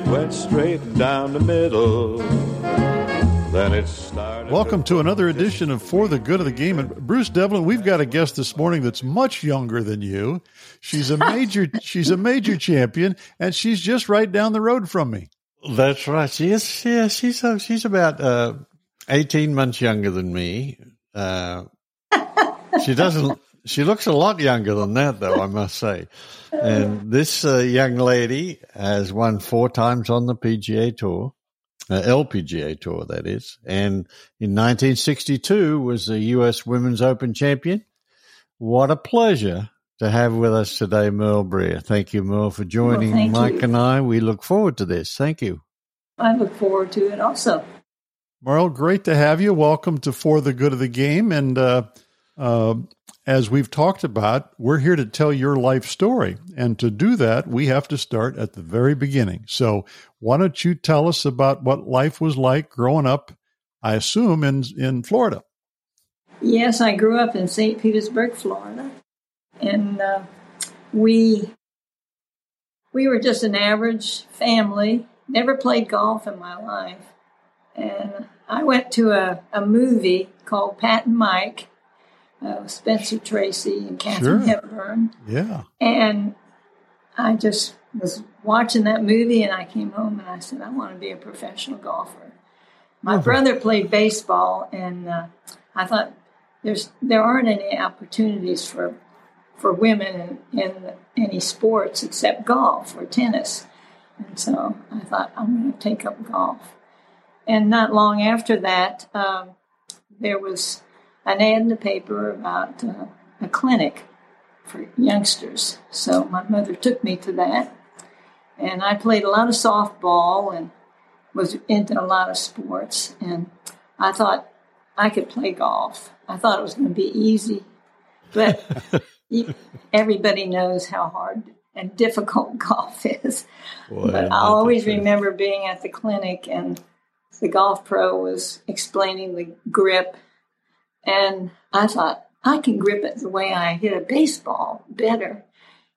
It went straight down the middle. Then it started. Welcome to another edition of For the Good of the Game. And Bruce Devlin, we've got a guest this morning that's much younger than you. She's a major she's a major champion, and she's just right down the road from me. That's right. She is. Yeah, she's uh, she's about uh, eighteen months younger than me. Uh, she doesn't. She looks a lot younger than that, though. I must say. And this uh, young lady has won four times on the PGA Tour, uh, LPGA Tour, that is. And in 1962 was the U.S. Women's Open champion. What a pleasure to have with us today, Murle Breer. Thank you, Murle, for joining well, Mike you. and I. We look forward to this. Thank you. I look forward to it also. Murle, great to have you. Welcome to For the Good of the Game. And uh, uh, as we've talked about, we're here to tell your life story. And to do that, we have to start at the very beginning. So, why don't you tell us about what life was like growing up, I assume, in, in Florida? Yes, I grew up in St. Petersburg, Florida. And uh, we we were just an average family. Never played golf in my life. And I went to a, a movie called Pat and Mike, uh, Spencer Tracy and Katharine Sure. Hepburn. Yeah. And I just was watching that movie and I came home and I said, I want to be a professional golfer. My brother played baseball and uh, I thought there's there aren't any opportunities for for women in, in any sports except golf or tennis. And so I thought I'm going to take up golf. And not long after that, um, there was an ad in the paper about uh, a clinic for youngsters. So my mother took me to that. And I played a lot of softball and was into a lot of sports. And I thought I could play golf. I thought it was going to be easy. But everybody knows how hard and difficult golf is. but I always remember being at the clinic and the golf pro was explaining the grip. And I thought, I can grip it the way I hit a baseball better.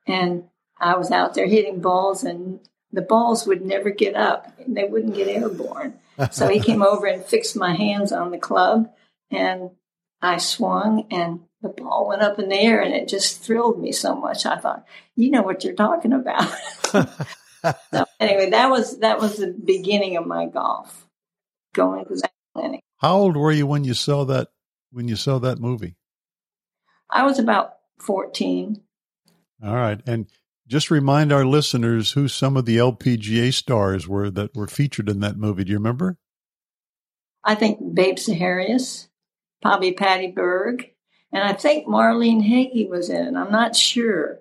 And I was out there hitting balls and the balls would never get up. They wouldn't get airborne. So he came over and fixed my hands on the club and I swung and the ball went up in the air and it just thrilled me so much. I thought, you know what you're talking about. so anyway, that was that was the beginning of my golf. Going to that clinic. How old were you when you saw that when you saw that movie? I was about fourteen. All right. And just remind our listeners who some of the LPGA stars were that were featured in that movie. Do you remember? I think Babe Zaharias, probably Patty Berg, and I think Marlene Hagge was in it. I'm not sure,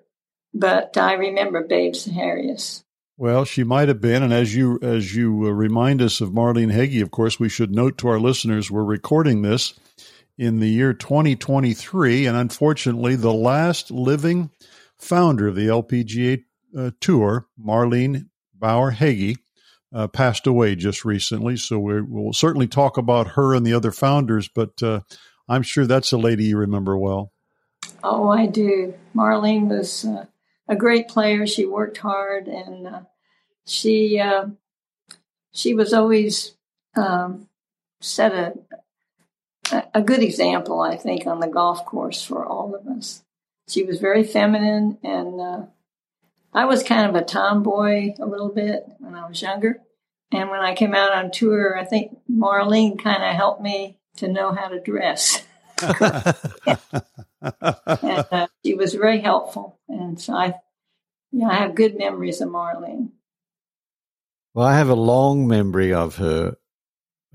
but I remember Babe Zaharias. Well, she might have been, and as you as you uh, remind us of Marlene Hagge, of course, we should note to our listeners we're recording this in the year 2023, and unfortunately, the last living founder of the LPGA uh, Tour, Marlene Bauer Hagge, uh, passed away just recently. So we will certainly talk about her and the other founders, but uh, I'm sure that's a lady you remember well. Oh, I do. Marlene was uh, a great player. She worked hard, and uh, she uh, she was always um, set a a good example, I think, on the golf course for all of us. She was very feminine, and uh, I was kind of a tomboy a little bit when I was younger. And when I came out on tour, I think Marlene kind of helped me to know how to dress. and uh, she was very helpful. And so I, yeah, I have good memories of Marlene. Well, I have a long memory of her,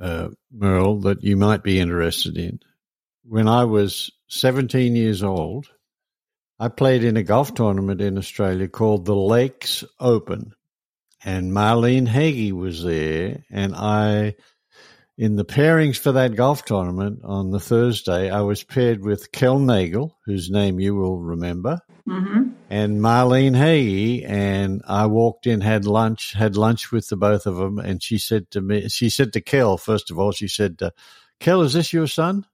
uh, Murle, that you might be interested in. When I was 17 years old, I played in a golf tournament in Australia called the Lakes Open. And Marlene Hagge was there. And I, in the pairings for that golf tournament on the Thursday, I was paired with Kel Nagle, whose name you will remember hmm and Marlene Hagge, and I walked in, had lunch, had lunch with the both of them, and she said to me, she said to Kel, first of all, she said, uh, "Kel, is this your son?"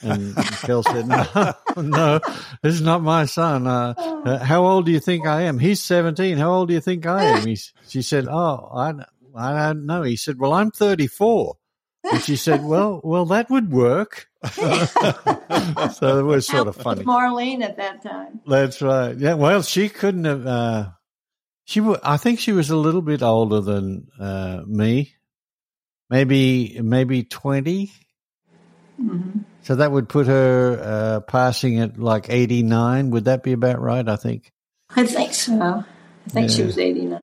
And Kel said, "No, no, this is not my son. Uh, uh, how old do you think I am?" He's seventeen. How old do you think I am? He, she said, "Oh, I, I don't know. He said, well, I'm 34. And she said, well, well, that would work. so it was sort of funny. Marlene at that time. That's right. Yeah. Well, she couldn't have, uh, she, w- I think she was a little bit older than, uh, me. Maybe, maybe 20. hmm So that would put her, uh, passing at like 89. Would that be about right? I think. I think so. I think she was 89.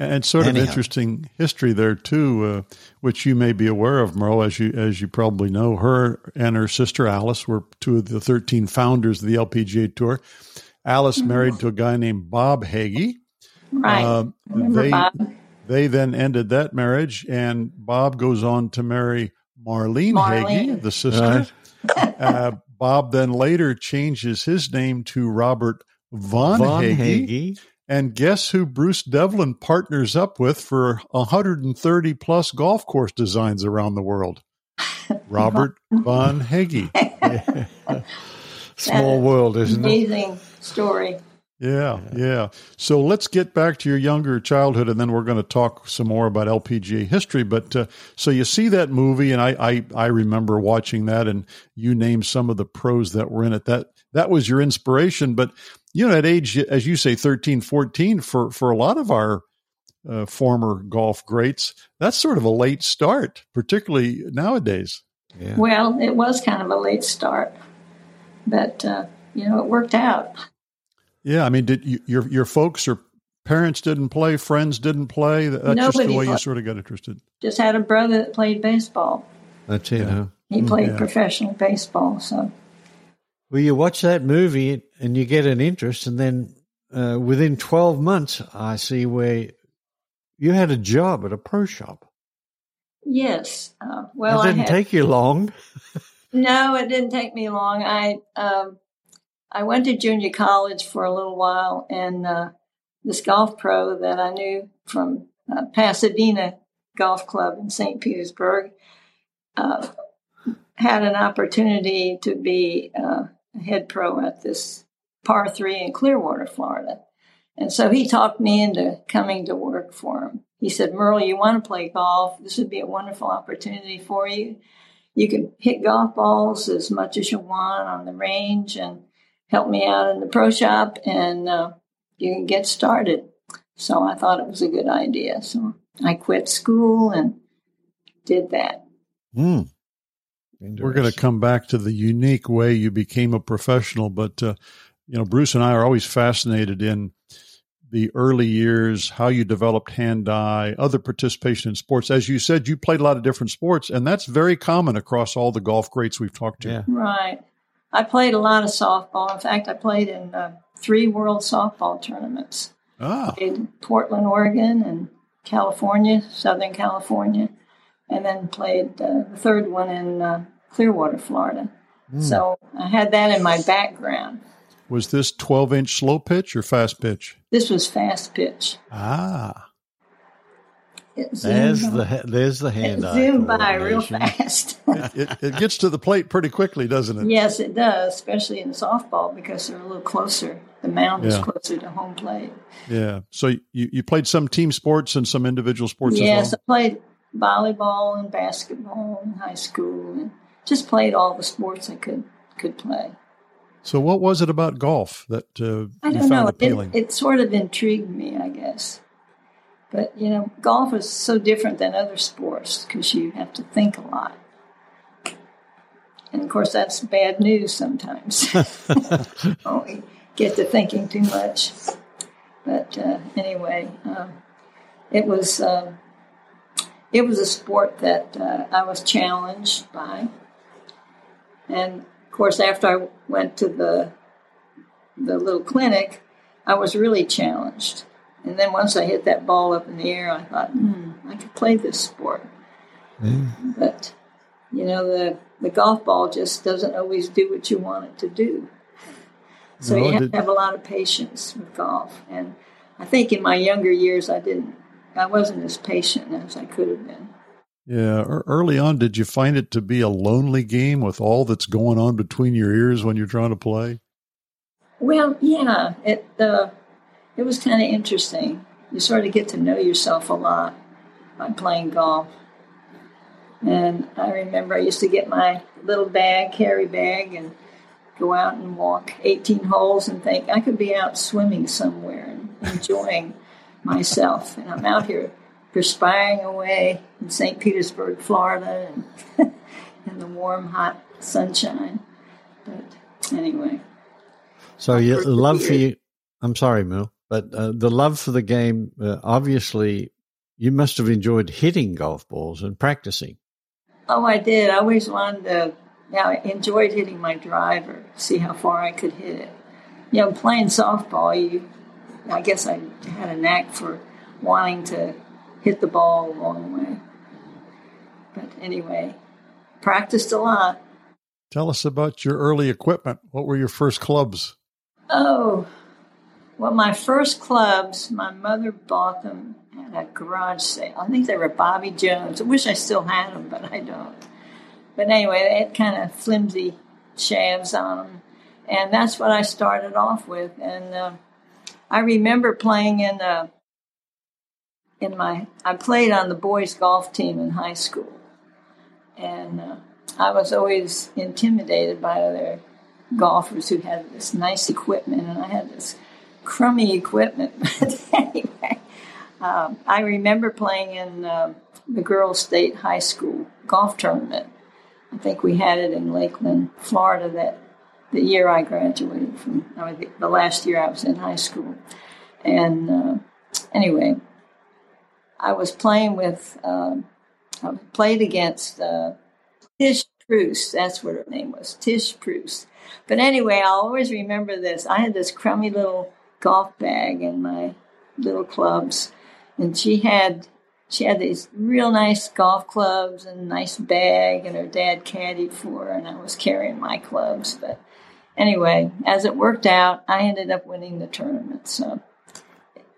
And sort of Anyhow. interesting history there too, uh, which you may be aware of, Murle, as you as you probably know. Her and her sister Alice were two of the thirteen founders of the LPGA Tour. Alice married to a guy named Bob Hagge. Right. Um, Remember they Bob? they then ended that marriage, and Bob goes on to marry Marlene, Marlene. Hagge, the sister. Right. uh, Bob then later changes his name to Robert Von, Von Hagge. Hagge. And guess who Bruce Devlin partners up with for 130 plus golf course designs around the world? Robert Von Hagge. Small world, isn't it? Amazing story. Yeah, yeah. So let's get back to your younger childhood, and then we're going to talk some more about LPGA history. But uh, so you see that movie, and I, I I remember watching that, and you named some of the pros that were in it. That that was your inspiration. But you know, at age as you say, 13, 14, for for a lot of our uh, former golf greats, that's sort of a late start, particularly nowadays. Yeah. Well, it was kind of a late start, but uh, you know it worked out. Yeah, I mean, did you, your your folks or parents didn't play, friends didn't play? That's just the Nobody way you sort of got interested. Just had a brother that played baseball. That's it, huh? He played Yeah. professional baseball, so Well, you watch that movie and you get an interest, and then uh, within 12 months, I see where you had a job at a pro shop. yes. Uh, well, it didn't had take you long. No, it didn't take me long. I um, I went to junior college for a little while, and uh, this golf pro that I knew from uh, Pasadena Golf Club in St. Petersburg uh, had an opportunity to be uh, head pro at this par three in Clearwater, Florida. And so he talked me into coming to work for him. He said, Murle, you want to play golf? This would be a wonderful opportunity for you you can hit golf balls as much as you want on the range and help me out in the pro shop and uh, you can get started. So I thought it was a good idea. So I quit school and did that. Hmm. We're going to come back to the unique way you became a professional, but uh, you know, Bruce and I are always fascinated in the early years, how you developed hand-eye, other participation in sports. As you said, you played a lot of different sports, and that's very common across all the golf greats we've talked to. Yeah. Right. I played a lot of softball. In fact, I played in uh, three world softball tournaments. Ah, in Portland, Oregon, and California, Southern California, and then played uh, the third one in uh, Clearwater, Florida. So I had that in my background. was this 12-inch slow pitch or fast pitch? This was fast pitch. Ah, It There's the ha- there's the it hand eye zoomed by real fast. it, it gets to the plate pretty quickly, doesn't it? yes, it does, especially in softball because they're a little closer. The mound is closer to home plate. Yeah. So you, you played some team sports and some individual sports yes, as I played volleyball and basketball in high school, and just played all the sports I could could play. So what was it about golf that uh, I don't found know. It, appealing? it sort of intrigued me, I guess. But you know, golf is so different than other sports because you have to think a lot, and of course that's bad news sometimes. we get to thinking too much. But uh, anyway, um, it was uh, it was a sport that uh, I was challenged by, and of course, after I went to the the little clinic, I was really challenged. And then once I hit that ball up in the air, I thought, hmm, I could play this sport. But you know, the the golf ball just doesn't always do what you want it to do. So No, you have did- to have a lot of patience with golf. And I think in my younger years, I didn't, I wasn't as patient as I could have been. Yeah. Early on, did you find it to be a lonely game with all that's going on between your ears when you're trying to play? Well, yeah, it uh, it was kind of interesting. You sort of get to know yourself a lot, by playing golf. And I remember I used to get my little bag, carry bag, and go out and walk 18 holes and think I could be out swimming somewhere and enjoying myself. And I'm out here perspiring away in St. Petersburg, Florida, and in the warm, hot sunshine. But anyway. So your love for you, I'm sorry, Moo, but uh, the love for the game, uh, obviously, you must have enjoyed hitting golf balls and practicing. Oh, I did. I always wanted to, yeah, I enjoyed hitting my driver, see how far I could hit it. You know, playing softball, you, I guess I had a knack for wanting to hit the ball a long way. But anyway, practiced a lot. Tell us about your early equipment. What were your first clubs? Oh, well, my first clubs, my mother bought them at a garage sale. I think they were Bobby Jones. I wish I still had them, but I don't. But anyway, they had kind of flimsy shafts on them. And that's what I started off with. And uh, I remember playing in uh, in my I played on the boys golf team in high school, and uh, I was always intimidated by other golfers who had this nice equipment, and I had this crummy equipment. But anyway, um, I remember playing in uh, the girls' state high school golf tournament. I think we had it in Lakeland, Florida, that the year I graduated from, I mean, the last year I was in high school. And uh, anyway, I was playing with, um, I played against uh, Tish Preuss. That's what her name was, Tish Preuss. But anyway, I'll always remember this. I had this crummy little golf bag and my little clubs, and she had she had these real nice golf clubs and nice bag, and her dad caddied for her, and I was carrying my clubs. But anyway, as it worked out, I ended up winning the tournament. So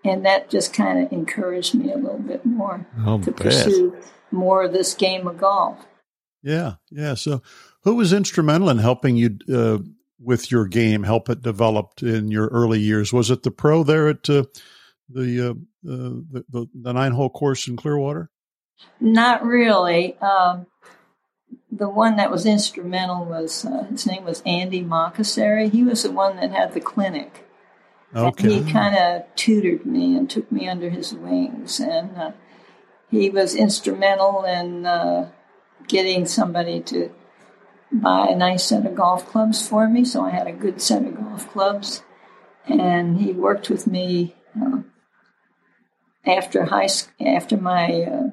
and that just kind of encouraged me a little bit more I'll to bet. pursue more of this game of golf. Yeah, yeah. So, who was instrumental in helping you uh, with your game, help it develop in your early years? Was it the pro there at uh, the, uh, the the the nine hole course in Clearwater? Not really. Um, the one that was instrumental was uh, his name was Andy Mockasary. He was the one that had the clinic. Okay. And he kind of tutored me and took me under his wings, and uh, he was instrumental in uh, getting somebody to buy a nice set of golf clubs for me. So I had a good set of golf clubs, and he worked with me uh, after high after my uh,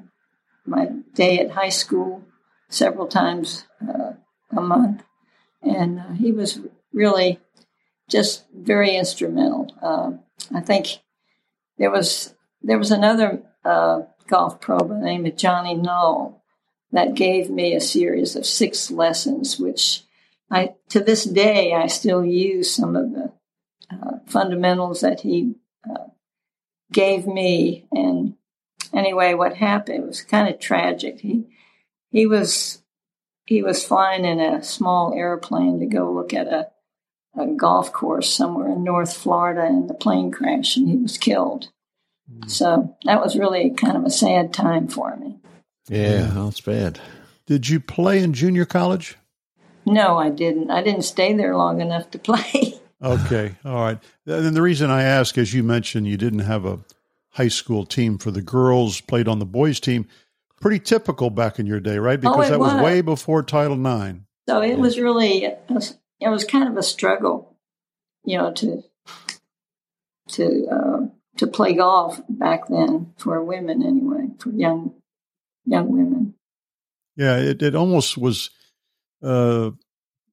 my day at high school several times uh, a month, and uh, he was really just very instrumental. Uh, I think there was there was another uh, golf pro by the name of Johnny Null that gave me a series of six lessons, which I to this day I still use some of the uh, fundamentals that he uh, gave me. And anyway, what happened was kind of tragic. He he was he was flying in a small airplane to go look at a a golf course somewhere in North Florida and the plane crashed and he was killed. Mm. So that was really kind of a sad time for me. Yeah, that's bad. Did you play in junior college? No, I didn't. I didn't stay there long enough to play. Okay, all right. And the reason I ask, as you mentioned, you didn't have a high school team for the girls, played on the boys' team. Pretty typical back in your day, right? Because Oh, that was was. way before Title IX. so it was really, it was, it was kind of a struggle, you know, to to uh, to play golf back then for women anyway, for young young women. Yeah, it, it almost was. Uh,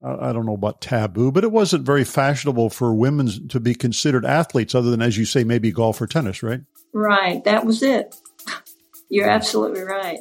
I I don't know about taboo, but it wasn't very fashionable for women to be considered athletes, other than, as you say, maybe golf or tennis, right? Right, that was it. You're absolutely right.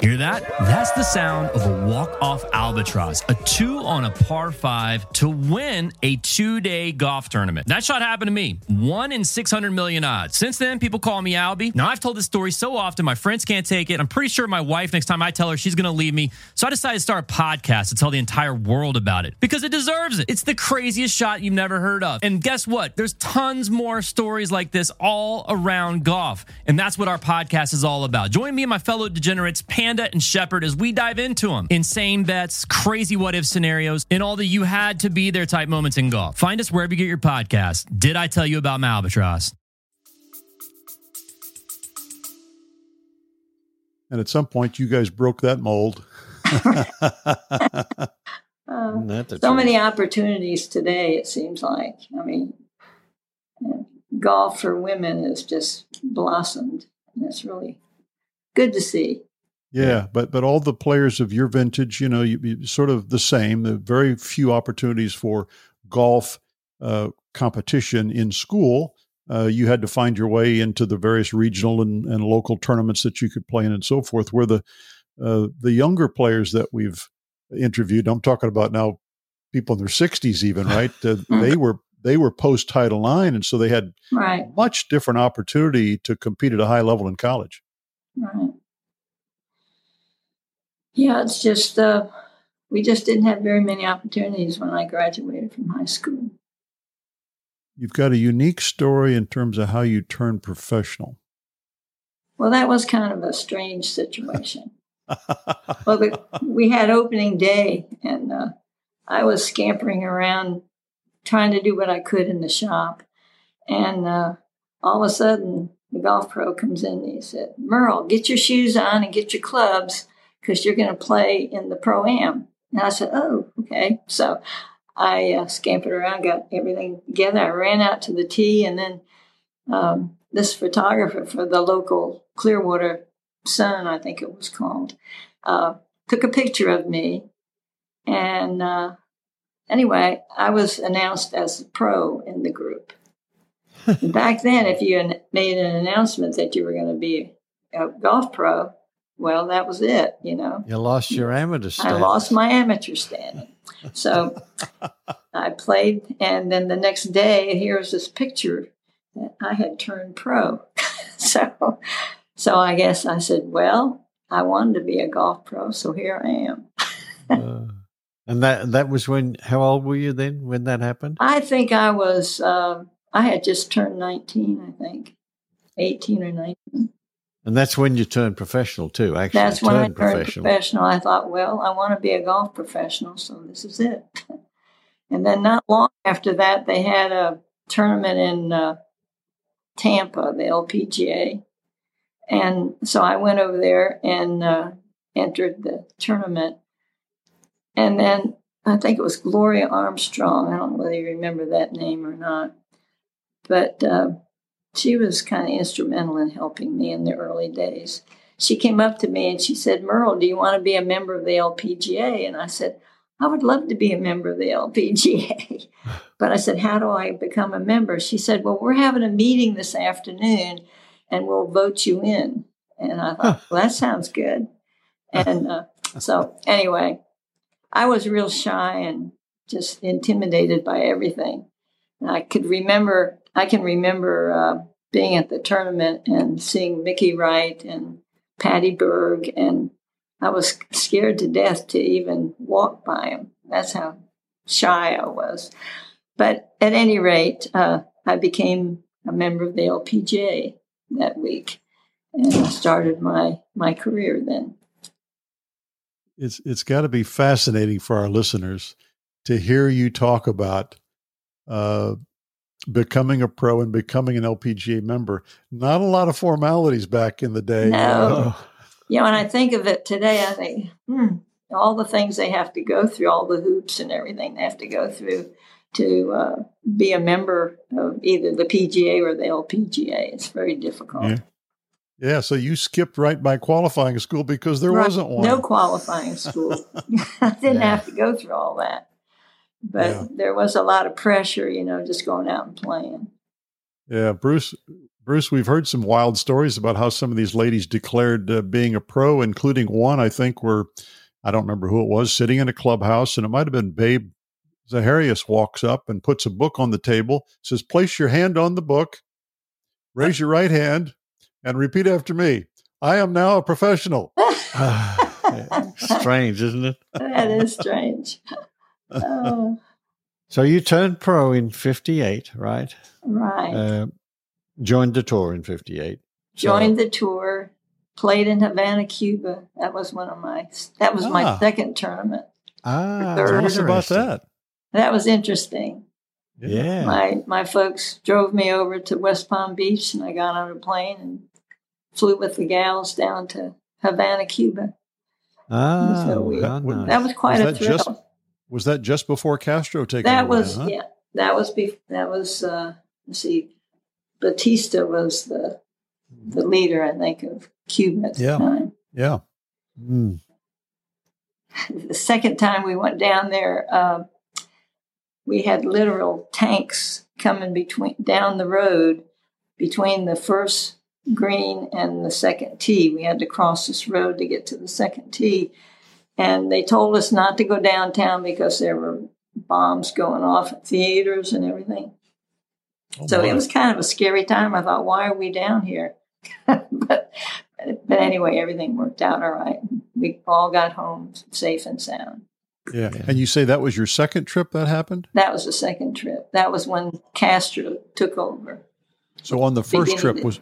Hear that? That's the sound of a walk-off albatross, a two on a par five to win a two-day golf tournament. That shot happened to me. One in 600 million odds. Since then, people call me Albie. Now, I've told this story so often, my friends can't take it. I'm pretty sure my wife, next time I tell her she's going to leave me. So I decided to start a podcast to tell the entire world about it because it deserves it. It's the craziest shot you've never heard of. And guess what? There's tons more stories like this all around golf. And that's what our podcast is all about. Join me and my fellow degenerates, Pan Panda and Shepard as we dive into them. Insane bets, crazy what if scenarios, and all the you had to be there type moments in golf. Find us wherever you get your podcast. Did I tell you about my albatross? And at some point, you guys broke that mold. uh, so many opportunities today, it seems like. I mean, golf for women has just blossomed. And it's really good to see. Yeah, but but all the players of your vintage, you know, you, you sort of the same. The very few opportunities for golf uh, competition in school. Uh, you had to find your way into the various regional and, and local tournaments that you could play in, and so forth. Where the uh, the younger players that we've interviewed, I'm talking about now, people in their 60s, even right? Uh, mm-hmm. they were they were post Title IX, and so they had right. much different opportunity to compete at a high level in college. Right. Yeah, it's just uh, we just didn't have very many opportunities when I graduated from high school. You've got a unique story in terms of how you turned professional. Well, that was kind of a strange situation. well, the, we had opening day, and uh, I was scampering around trying to do what I could in the shop. And uh, all of a sudden, the golf pro comes in and he said, Murle, get your shoes on and get your clubs because you're going to play in the pro am. And I said, oh, okay. So I uh, scampered around, got everything together. I ran out to the tee, and then um, this photographer for the local Clearwater Sun, I think it was called, uh, took a picture of me. And uh, anyway, I was announced as a pro in the group. Back then, if you made an announcement that you were going to be a golf pro, well, that was it, you know. You lost your amateur standing. I lost my amateur standing. So I played, and then the next day, here's this picture that I had turned pro. so, so I guess I said, well, I wanted to be a golf pro, so here I am. uh, and that that was when? How old were you then when that happened? I think I was. Uh, I had just turned nineteen. I think eighteen or nineteen. And that's when you turned professional too. Actually, that's when I turned professional. professional. I thought, well, I want to be a golf professional, so this is it. and then not long after that, they had a tournament in uh, Tampa, the LPGA, and so I went over there and uh, entered the tournament. And then I think it was Gloria Armstrong. I don't know whether you remember that name or not, but. Uh, she was kind of instrumental in helping me in the early days. She came up to me and she said, Murle, do you want to be a member of the LPGA? And I said, I would love to be a member of the LPGA. but I said, How do I become a member? She said, Well, we're having a meeting this afternoon and we'll vote you in. And I thought, Well, that sounds good. And uh, so, anyway, I was real shy and just intimidated by everything. And I could remember I can remember uh, being at the tournament and seeing Mickey Wright and Patty Berg, and I was scared to death to even walk by him. That's how shy I was. But at any rate, uh, I became a member of the LPGA that week and started my, my career then. It's, it's got to be fascinating for our listeners to hear you talk about uh, becoming a pro and becoming an LPGA member. Not a lot of formalities back in the day. No. Uh, yeah, when I think of it today, I think, hmm, all the things they have to go through, all the hoops and everything they have to go through to uh, be a member of either the PGA or the LPGA. It's very difficult. Yeah. Yeah, so you skipped right by qualifying school because there right. wasn't one. No qualifying school. I didn't yeah. have to go through all that but yeah. there was a lot of pressure, you know, just going out and playing. Yeah, Bruce Bruce, we've heard some wild stories about how some of these ladies declared uh, being a pro, including one I think where I don't remember who it was sitting in a clubhouse, and it might have been Babe Zaharias walks up and puts a book on the table, says, "Place your hand on the book, raise your right hand, and repeat after me. I am now a professional." strange, isn't it? that is strange. Oh, So you turned pro in '58, right? right. Uh, joined the tour in '58. Joined the tour, played in Havana, Cuba. That was one of my. That was my Ah. second tournament. Ah, Third. Tell us about that. That was interesting. Yeah. My my folks drove me over to West Palm Beach, and I got on a plane and flew with the gals down to Havana, Cuba. ah, So we- how nice. That was quite Was a that thrill. just Was that just before Castro taken that over? was huh? yeah. That was be, that was uh, let's see. Batista was the the leader, I think, of Cuba at the Yeah. time. Yeah. Mm. the second time we went down there, uh, we had literal tanks coming between down the road between the first green and the second tee. We had to cross this road to get to the second tee, and they told us not to go downtown because there were bombs going off at theaters and everything. Oh, So my. it was kind of a scary time. I thought, why are we down here? but but anyway, everything worked out all right. We all got home safe and sound. Yeah. And you say that was your second trip that happened? That was the second trip. That was when Castro took over. So on the first Beginning trip was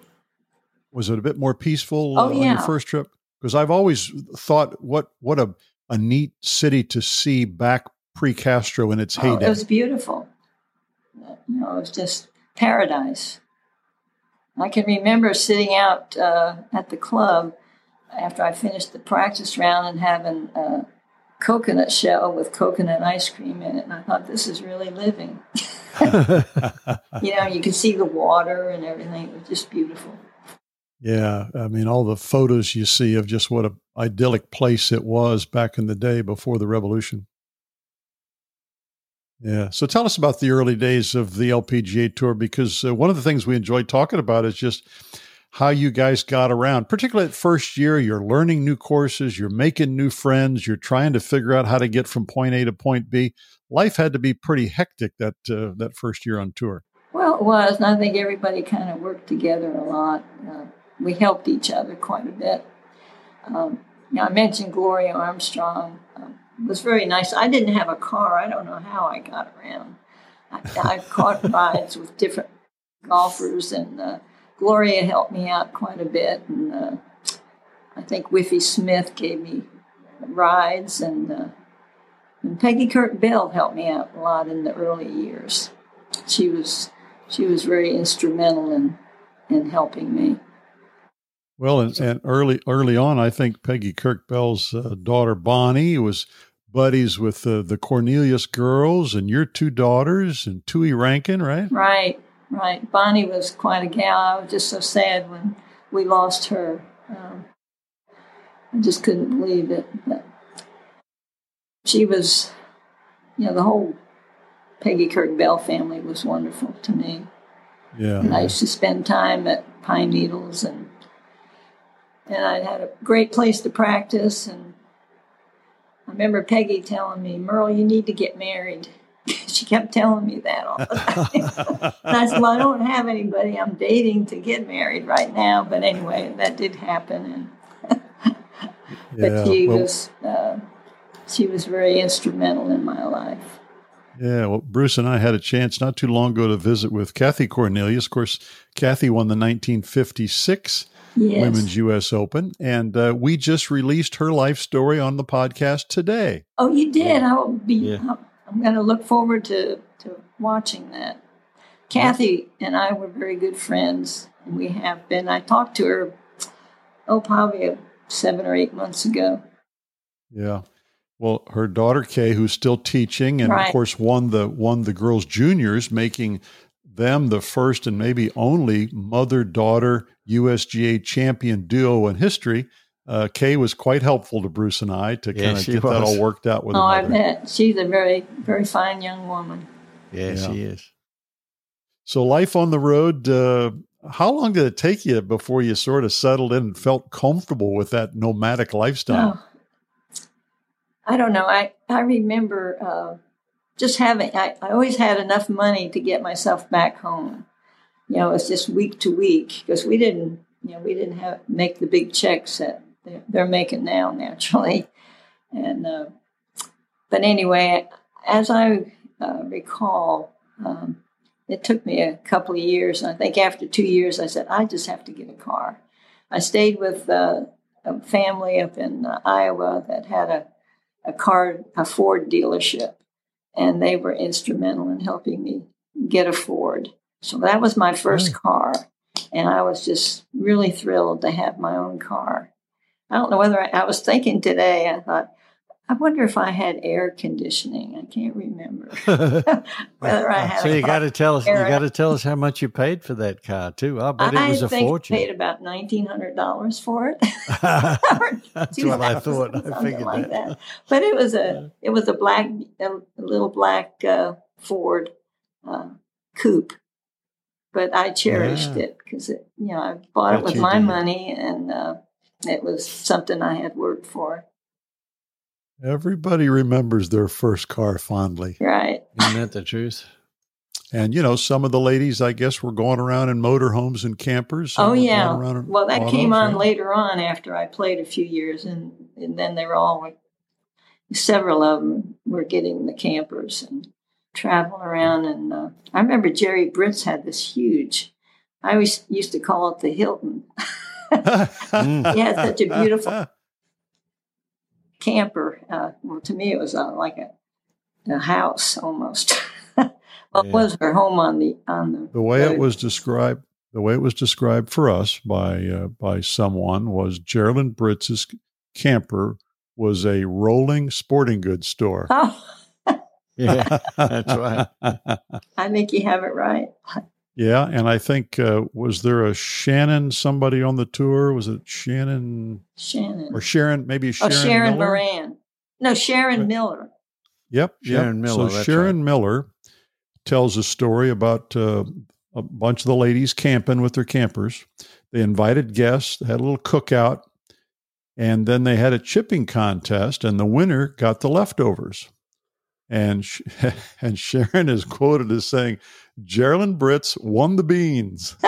was it a bit more peaceful Oh, uh, on your yeah. first trip? Because I've always thought what what a a neat city to see back pre Castro in its Oh, heyday. it was beautiful. You know, it was just paradise. I can remember sitting out uh, at the club after I finished the practice round and having a coconut shell with coconut ice cream in it, and I thought, this is really living. you know, you could see the water and everything. It was just beautiful. Yeah, I mean all the photos you see of just what a idyllic place it was back in the day before the revolution. Yeah. So tell us about the early days of the LPGA tour because uh, one of the things we enjoyed talking about is just how you guys got around, particularly at first year. You're learning new courses, you're making new friends, you're trying to figure out how to get from point A to point B. Life had to be pretty hectic that uh, that first year on tour. Well, it was, and I think everybody kind of worked together a lot. Uh, we helped each other quite a bit. Um, know, I mentioned Gloria Armstrong. Um, it was very nice. I didn't have a car. I don't know how I got around. I, I caught rides with different golfers, and uh, Gloria helped me out quite a bit. And uh, I think Wiffie Smith gave me rides, and, uh, and Peggy Kirk Bell helped me out a lot in the early years. She was she was very instrumental in in helping me. Well, and, and early early on, I think Peggy Kirk Bell's uh, daughter Bonnie was buddies with uh, the Cornelius girls, and your two daughters and Tui Rankin, right? Right, right. Bonnie was quite a gal. I was just so sad when we lost her. Um, I just couldn't believe it. But she was, you know, the whole Peggy Kirk Bell family was wonderful to me. Yeah. And I used to spend time at Pine Needles, and and I had a great place to practice. And I remember Peggy telling me, "Murle, you need to get married." she kept telling me that all the time. and I said, "Well, I don't have anybody I'm dating to get married right now." But anyway, that did happen, and but Yeah. she Well, was uh, she was very instrumental in my life. yeah. Well, Bruce and I had a chance not too long ago to visit with Kathy Cornelius. Of course, Kathy won the 1956 Yes. Women's U.S. Open, and uh, we just released her life story on the podcast today. Oh, you did. I will be. Yeah. I'm going to look forward to to watching that. Kathy and I were very good friends, and we have been. I talked to her, oh, probably seven or eight months ago. Yeah. Well, her daughter Kay, who's still teaching, and of course won the won the girls juniors, making them the first and maybe only mother daughter USGA champion duo in history. Uh, Kay was quite helpful to Bruce and I to Yeah, kind of she get that all worked out with oh, her I bet she's a very very fine young woman. Yeah, Yeah. she is. So life on the road. Uh, how long did it take you before you sort of settled in and felt comfortable with that nomadic lifestyle? Oh, I don't know. I, I remember uh, just having, I, I always had enough money to get myself back home. You know, it was just week to week because we didn't, you know, we didn't have make the big checks that they're, they're making now naturally. And, uh, but anyway, as I uh, recall, um, it took me a couple of years. And I think after two years, I said, I just have to get a car. I stayed with uh, a family up in uh, Iowa that had a, a car, a Ford dealership, and they were instrumental in helping me get a Ford. So that was my first mm. car, and I was just really thrilled to have my own car. I don't know whether I, I was thinking today, I thought, I wonder if I had air conditioning. I can't remember whether I had. so you got to tell us. You got to tell us how much you paid for that car too. I bet I it was a think fortune. I paid about nineteen hundred dollars for it. That's what I thought. I figured like that. that. But it was a it was a black a little black uh, Ford uh, coupe. But I cherished Yeah. it because it you know I bought it with my did. money and uh, it was something I had worked for. Everybody remembers their first car fondly. Right. Isn't that the truth? And, you know, some of the ladies, I guess, were going around in motorhomes and campers. Some Oh yeah. Well, that came on yeah. later on after I played a few years, and and then they were all several of them were getting the campers and traveling around. And uh, I remember Jerry Britz had this huge. I always used to call it the Hilton. He had such a beautiful camper. Uh, well, to me, it was uh, like a, a house almost. well, it Yeah. was her home on the on the. the way it was described the way it was described for us by uh, by someone was Geraldine Britz's camper was a rolling sporting goods store. Oh, Yeah, that's right. I think you have it right. Yeah, and I think uh, was there a Shannon somebody on the tour? Was it Shannon Shannon. or Sharon? Maybe Sharon. Oh, Sharon. Sharon Miller? Moran. No, Sharon Right. Miller. Yep, Sharon yep. Miller, So that's Sharon Miller tells a story about uh, a bunch of the ladies camping with their campers. They invited guests, they had a little cookout, and then they had a chipping contest, and the winner got the leftovers. And Sh- and Sharon is quoted as saying, "Geraldine Britz won the beans."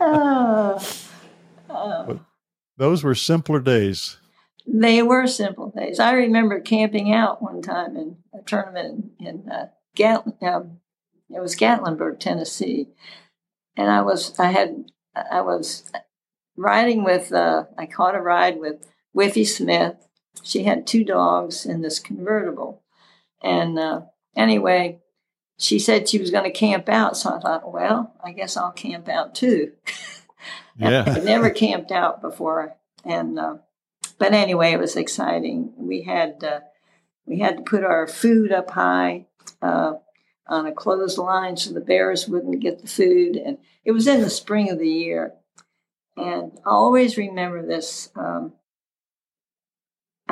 Oh, oh. Those were simpler days. They were simple days. I remember camping out one time in a tournament in, in uh, Gat- um, it was Gatlinburg, Tennessee, and I was I had I was riding with uh, I caught a ride with Wiffie Smith. She had two dogs in this convertible, and uh, anyway, she said she was going to camp out. So I thought, well, I guess I'll camp out too. Yeah. I'd never camped out before, and uh, but anyway, it was exciting. We had uh, we had to put our food up high uh, on a clothesline so the bears wouldn't get the food, and it was in the spring of the year. And I always remember this. Um,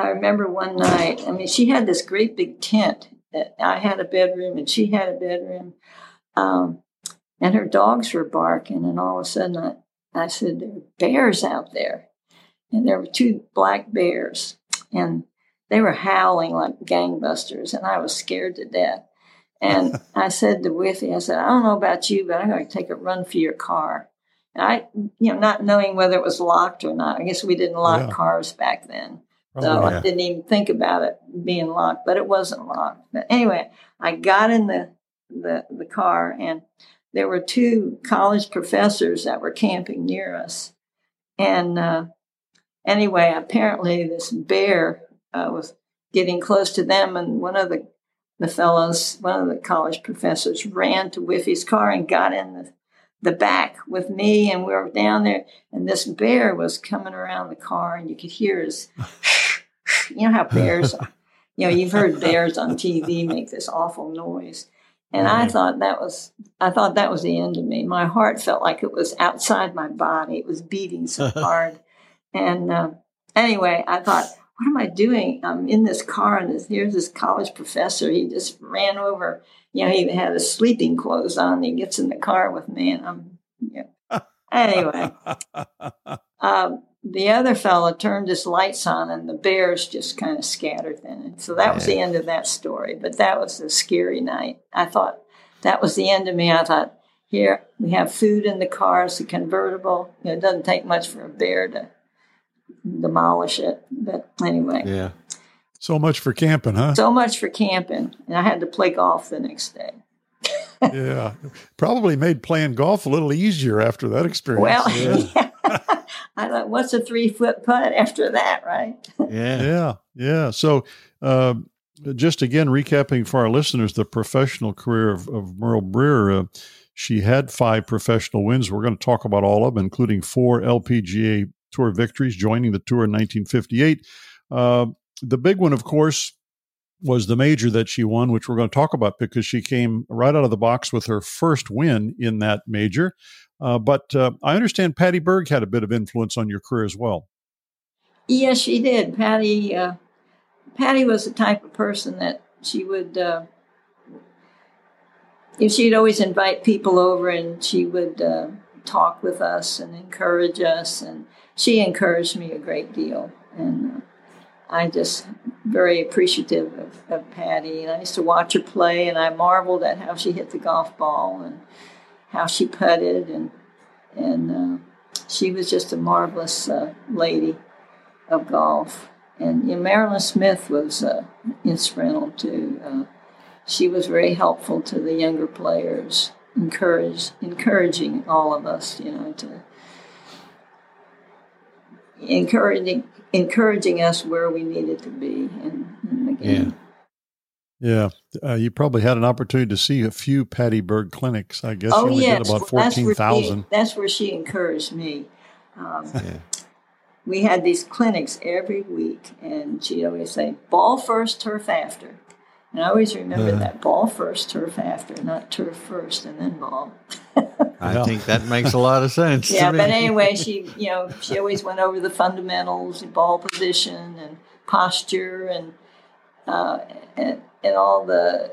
I remember one night. I mean, she had this great big tent. That I had a bedroom, and she had a bedroom. Um, and her dogs were barking, and all of a sudden, I, I said, "There are bears out there," and there were two black bears, and they were howling like gangbusters, and I was scared to death. And I said to Wiffie, I said, "I don't know about you, but I'm going to take a run for your car." And I, you know, not knowing whether it was locked or not. I guess we didn't lock Yeah. cars back then. So Probably. I didn't even think about it being locked, but it wasn't locked. But anyway, I got in the, the, the car and there were two college professors that were camping near us. And uh, anyway, apparently this bear uh, was getting close to them, and one of the the fellows, one of the college professors, ran to Wiffie's car and got in the the back with me, and we were down there, and this bear was coming around the car, and you could hear his, you know how bears, you know, you've heard bears on TV make this awful noise, and I thought that was, I thought that was the end of me. My heart felt like it was outside my body; it was beating so hard, and uh, anyway, I thought, what am I doing? I'm in this car, and this, here's this college professor. He just ran over. You know, he had his sleeping clothes on. He gets in the car with me, and I'm, you know. anyway. Um, the other fellow turned his lights on, and the bears just kind of scattered then. So that was the end of that story. But that was a scary night. I thought that was the end of me. I thought, here we have food in the car. It's a convertible. You know, it doesn't take much for a bear to demolish it. But anyway, Yeah. So much for camping, huh? so much for camping. And I had to play golf the next day. yeah. Probably made playing golf a little easier after that experience. Well, Yeah. I thought, what's a three foot putt after that, right? Yeah. Yeah, yeah. So, uh, just again recapping for our listeners the professional career of, of Murle Breer. Uh, she had five professional wins. We're going to talk about all of them, including four LPGA Tour victories, joining the tour in 1958. Uh, the big one, of course, was the major that she won, which we're going to talk about because she came right out of the box with her first win in that major. Uh, but uh, I understand Patty Berg had a bit of influence on your career as well. Yes, she did. Patty, uh, Patty was the type of person that she would, uh, she'd always invite people over and she would uh, talk with us and encourage us, and she encouraged me a great deal, and I just very appreciative of, of Patty. And I used to watch her play, and I marveled at how she hit the golf ball and how she putted, and and uh, she was just a marvelous uh, lady of golf. And Marilyn Smith was uh, instrumental too. Uh, she was very helpful to the younger players, encourage, encouraging all of us, you know, to encouraging encouraging us where we needed to be in, in the game. Yeah. Yeah, uh, you probably had an opportunity to see a few Patty Berg clinics. I guess Oh you only yes, did about well, that's where she- fourteen thousand. That's where she encouraged me. Um, Yeah. we had these clinics every week, and she'd always say, "Ball first, turf after." And I always remember Uh-huh. that: ball first, turf after, not turf first and then ball. I Yeah. think that makes a lot of sense. Yeah, to but anyway, she you know she always went over the fundamentals, ball position, and posture, and uh, and and all the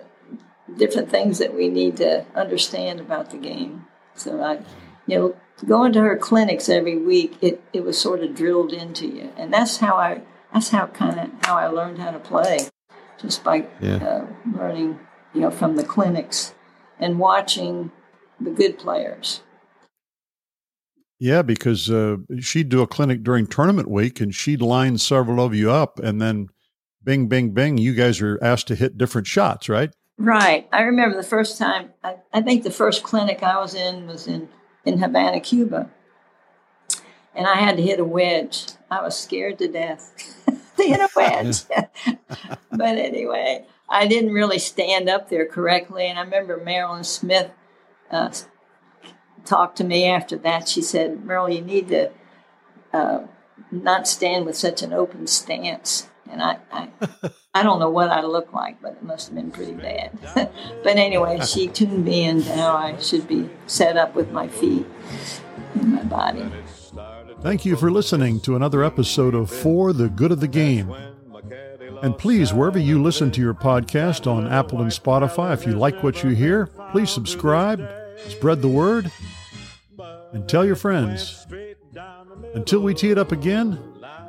different things that we need to understand about the game. So I, you know, going to her clinics every week, it it was sort of drilled into you, and that's how I that's how kind of how I learned how to play, just by Yeah. uh, learning you know from the clinics and watching the good players. Yeah, because uh, she'd do a clinic during tournament week, and she'd line several of you up, and then, bing, bing, bing, you guys are asked to hit different shots, right? Right. I remember the first time, I, I think the first clinic I was in was in, in Havana, Cuba. And I had to hit a wedge. I was scared to death to hit a wedge. but anyway, I didn't really stand up there correctly. And I remember Marilyn Smith uh, talked to me after that. She said, Murle, you need to uh, not stand with such an open stance. And I, I, I don't know what I look like, but it must have been pretty bad. but anyway, she tuned me into how I should be set up with my feet and my body. Thank you for listening to another episode of For the Good of the Game. And please, wherever you listen to your podcast on Apple and Spotify, if you like what you hear, please subscribe, spread the word, and tell your friends. Until we tee it up again,